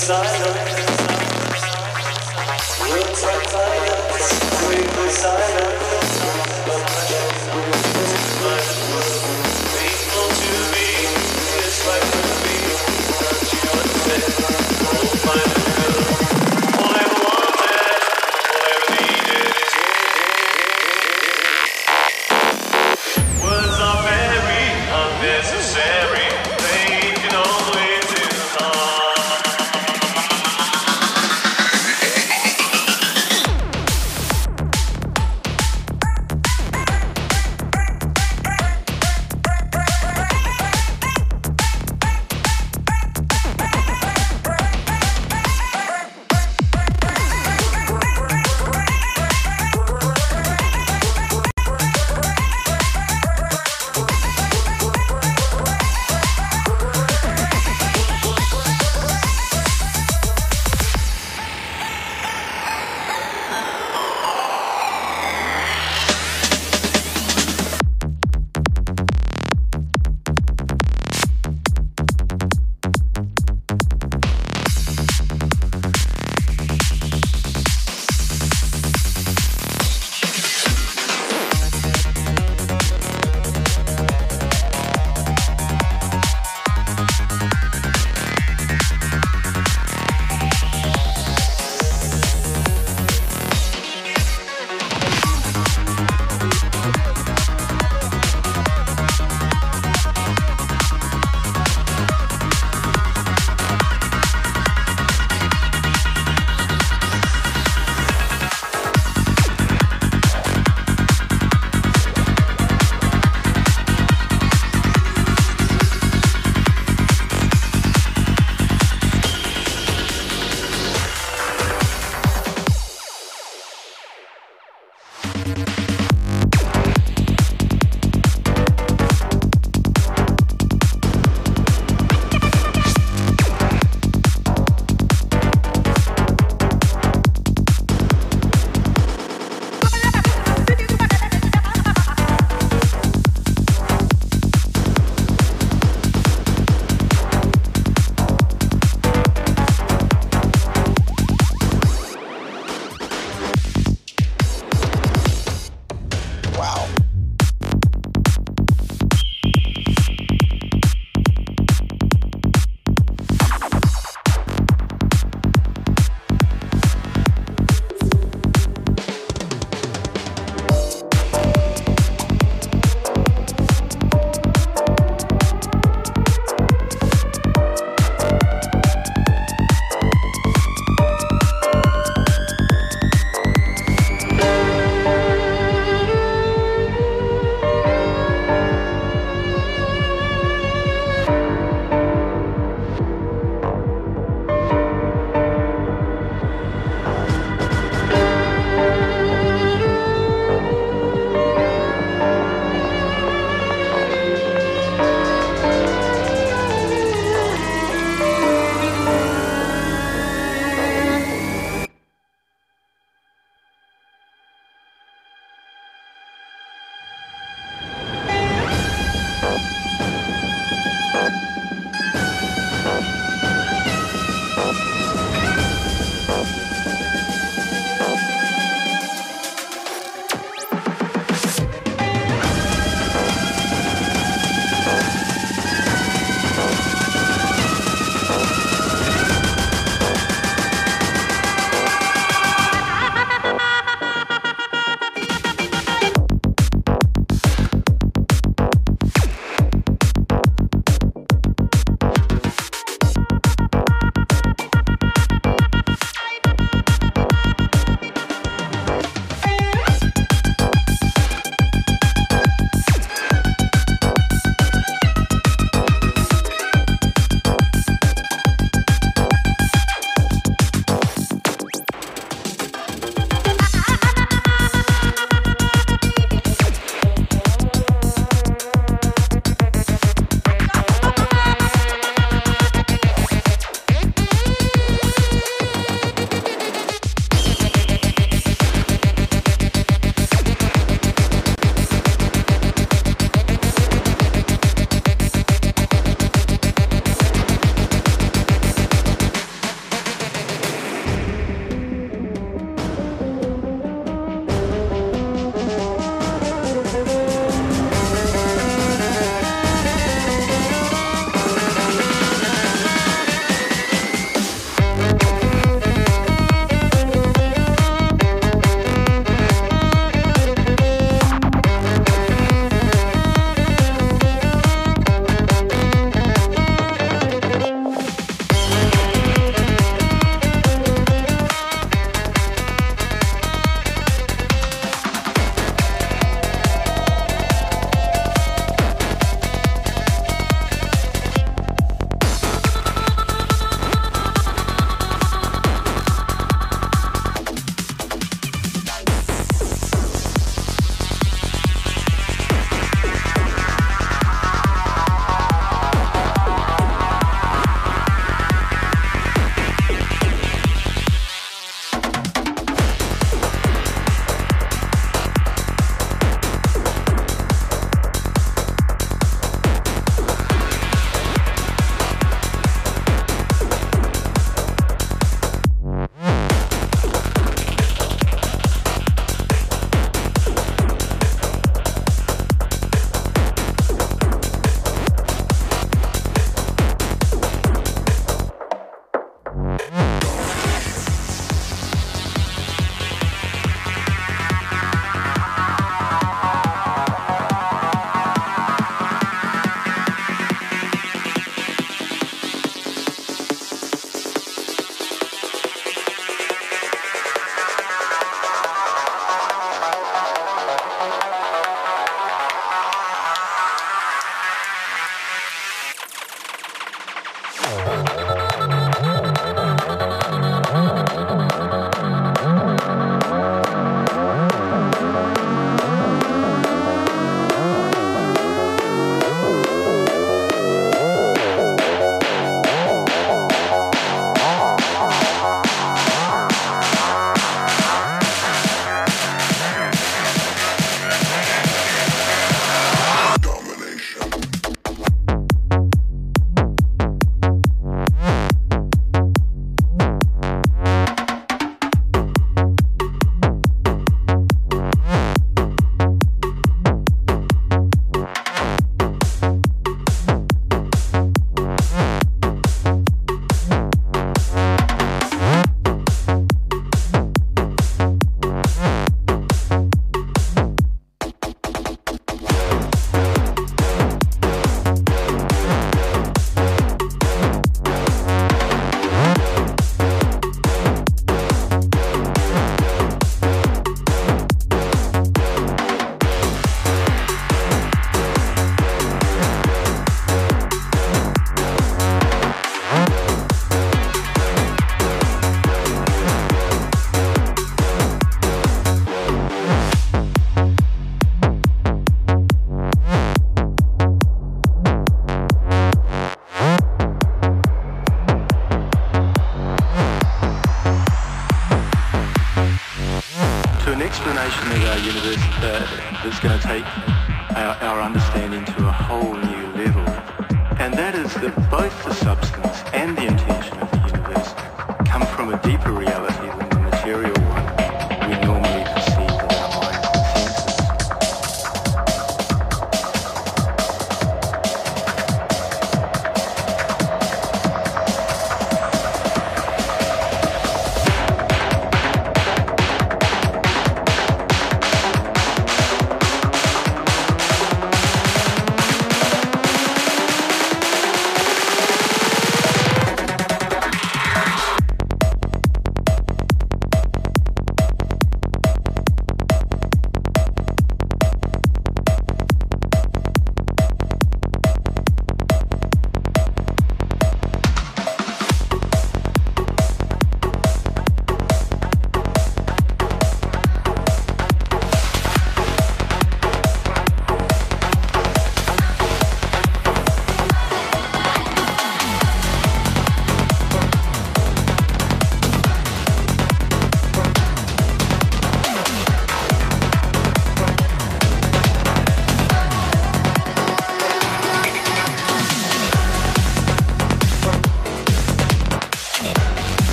silence, with silence, with silence,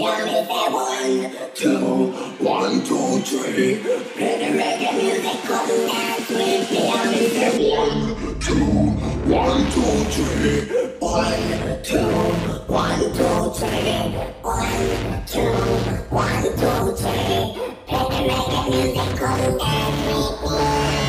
Yummy for one, two, one, two, three. Play the reggae music come dance with me. Yummy for one, two, one, two, three. One, two, one, two, three. One, two, one, two, three. Play the reggae music come dance with me.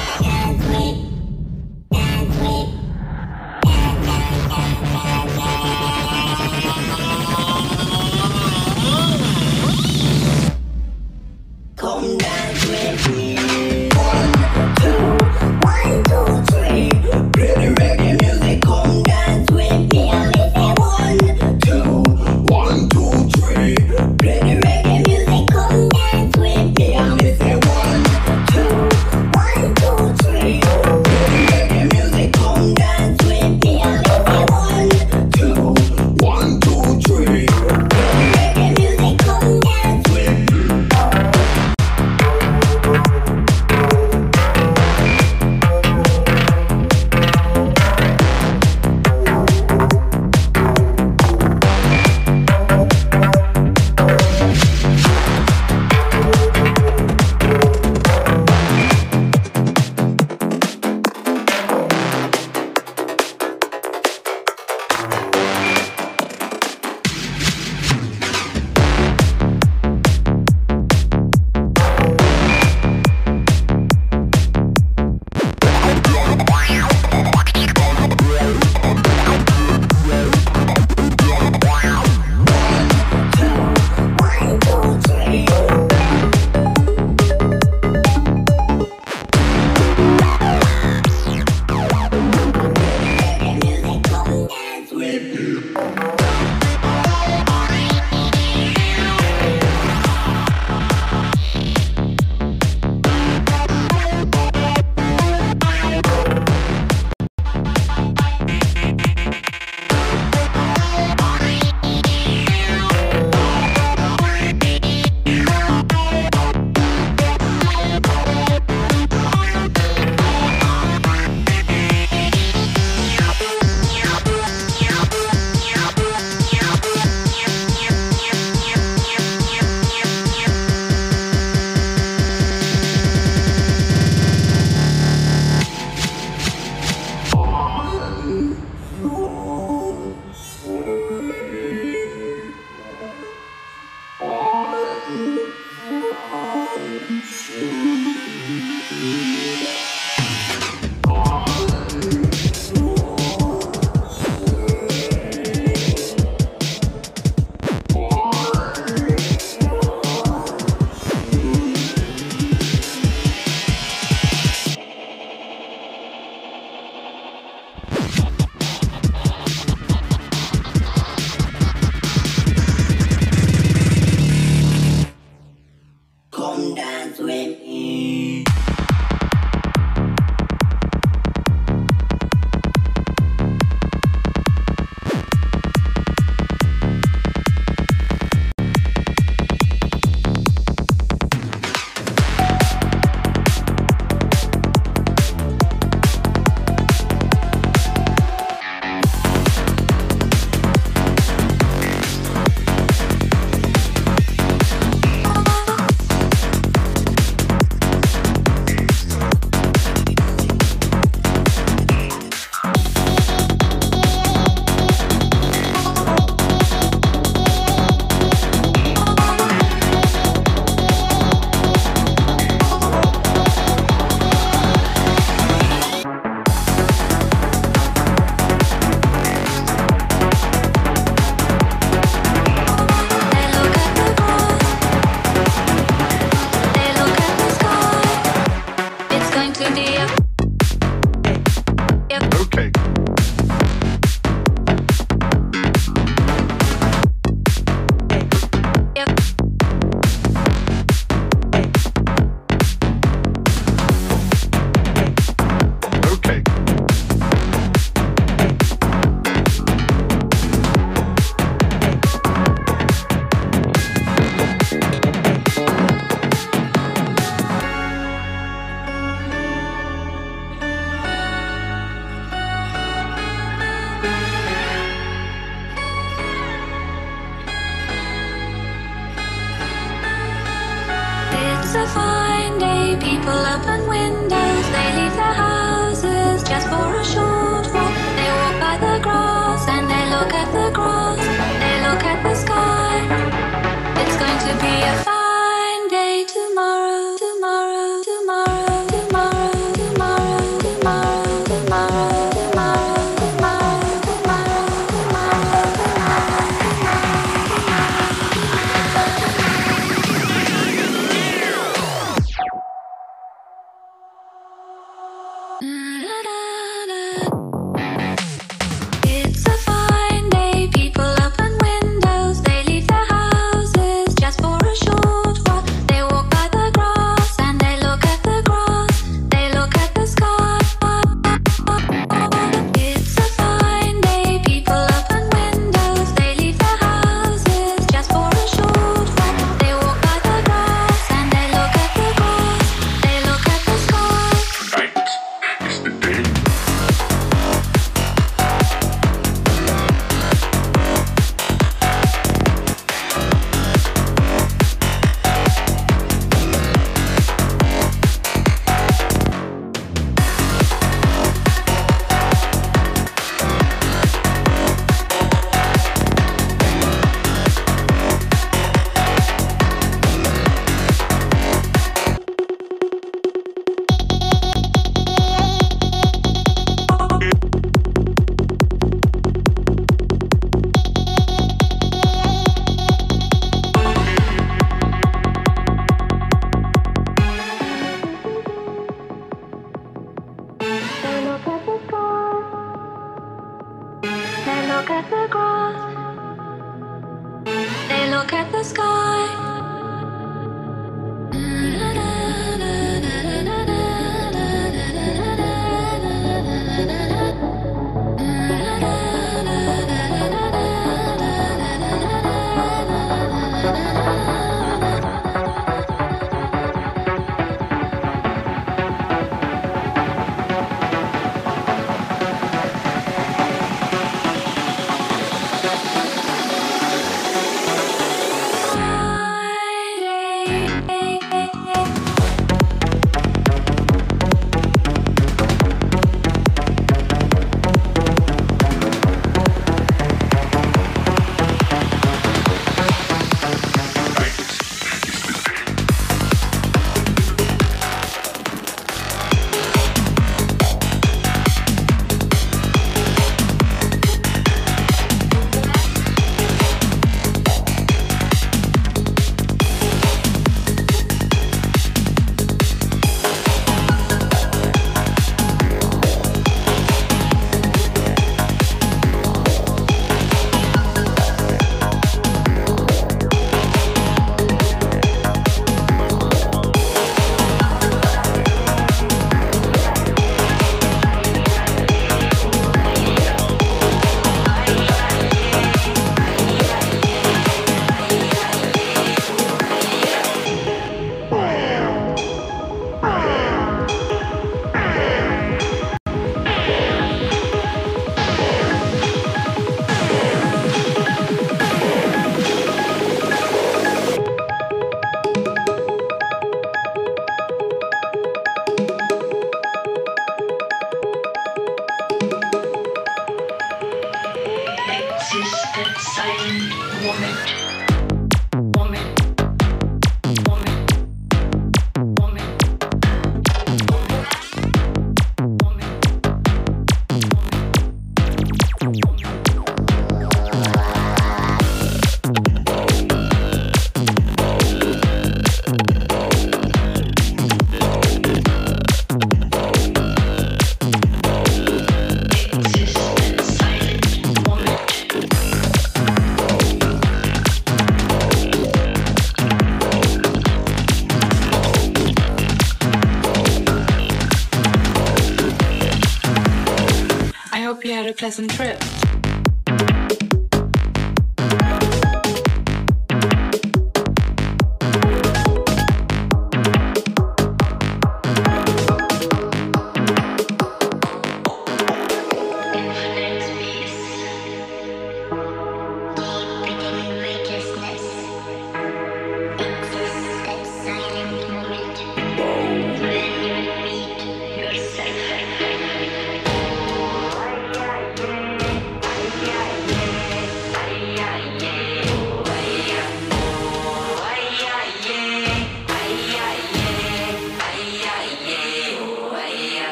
Pleasant trip.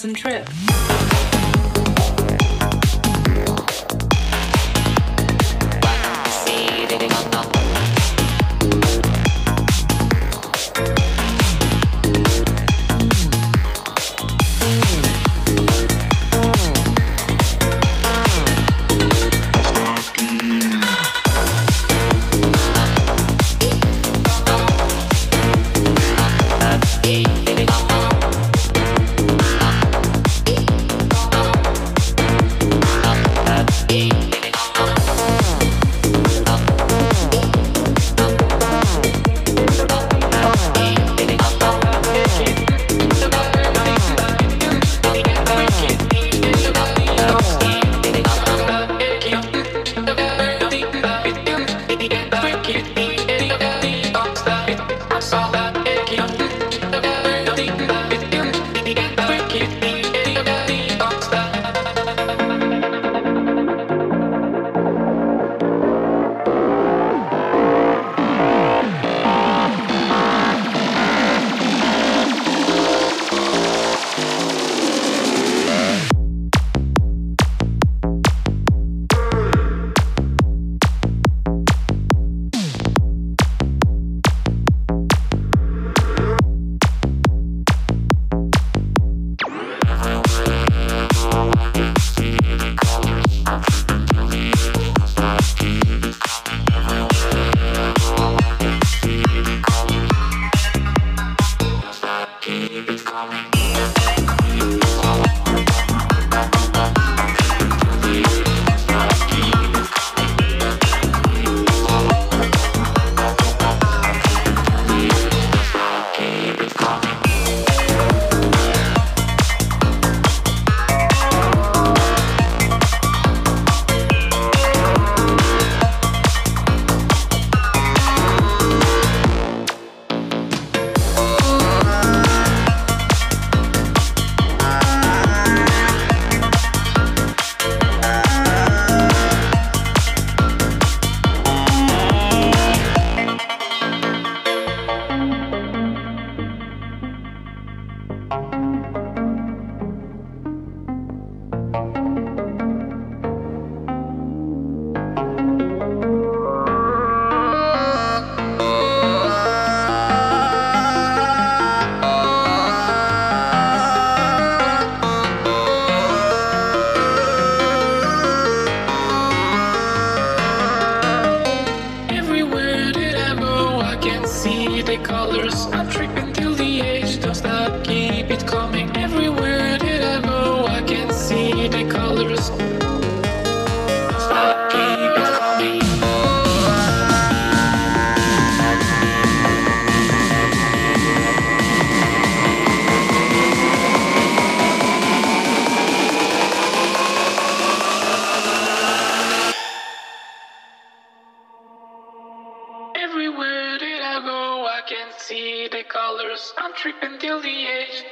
Pleasant trip. see the colors. I'm tripping till the edge.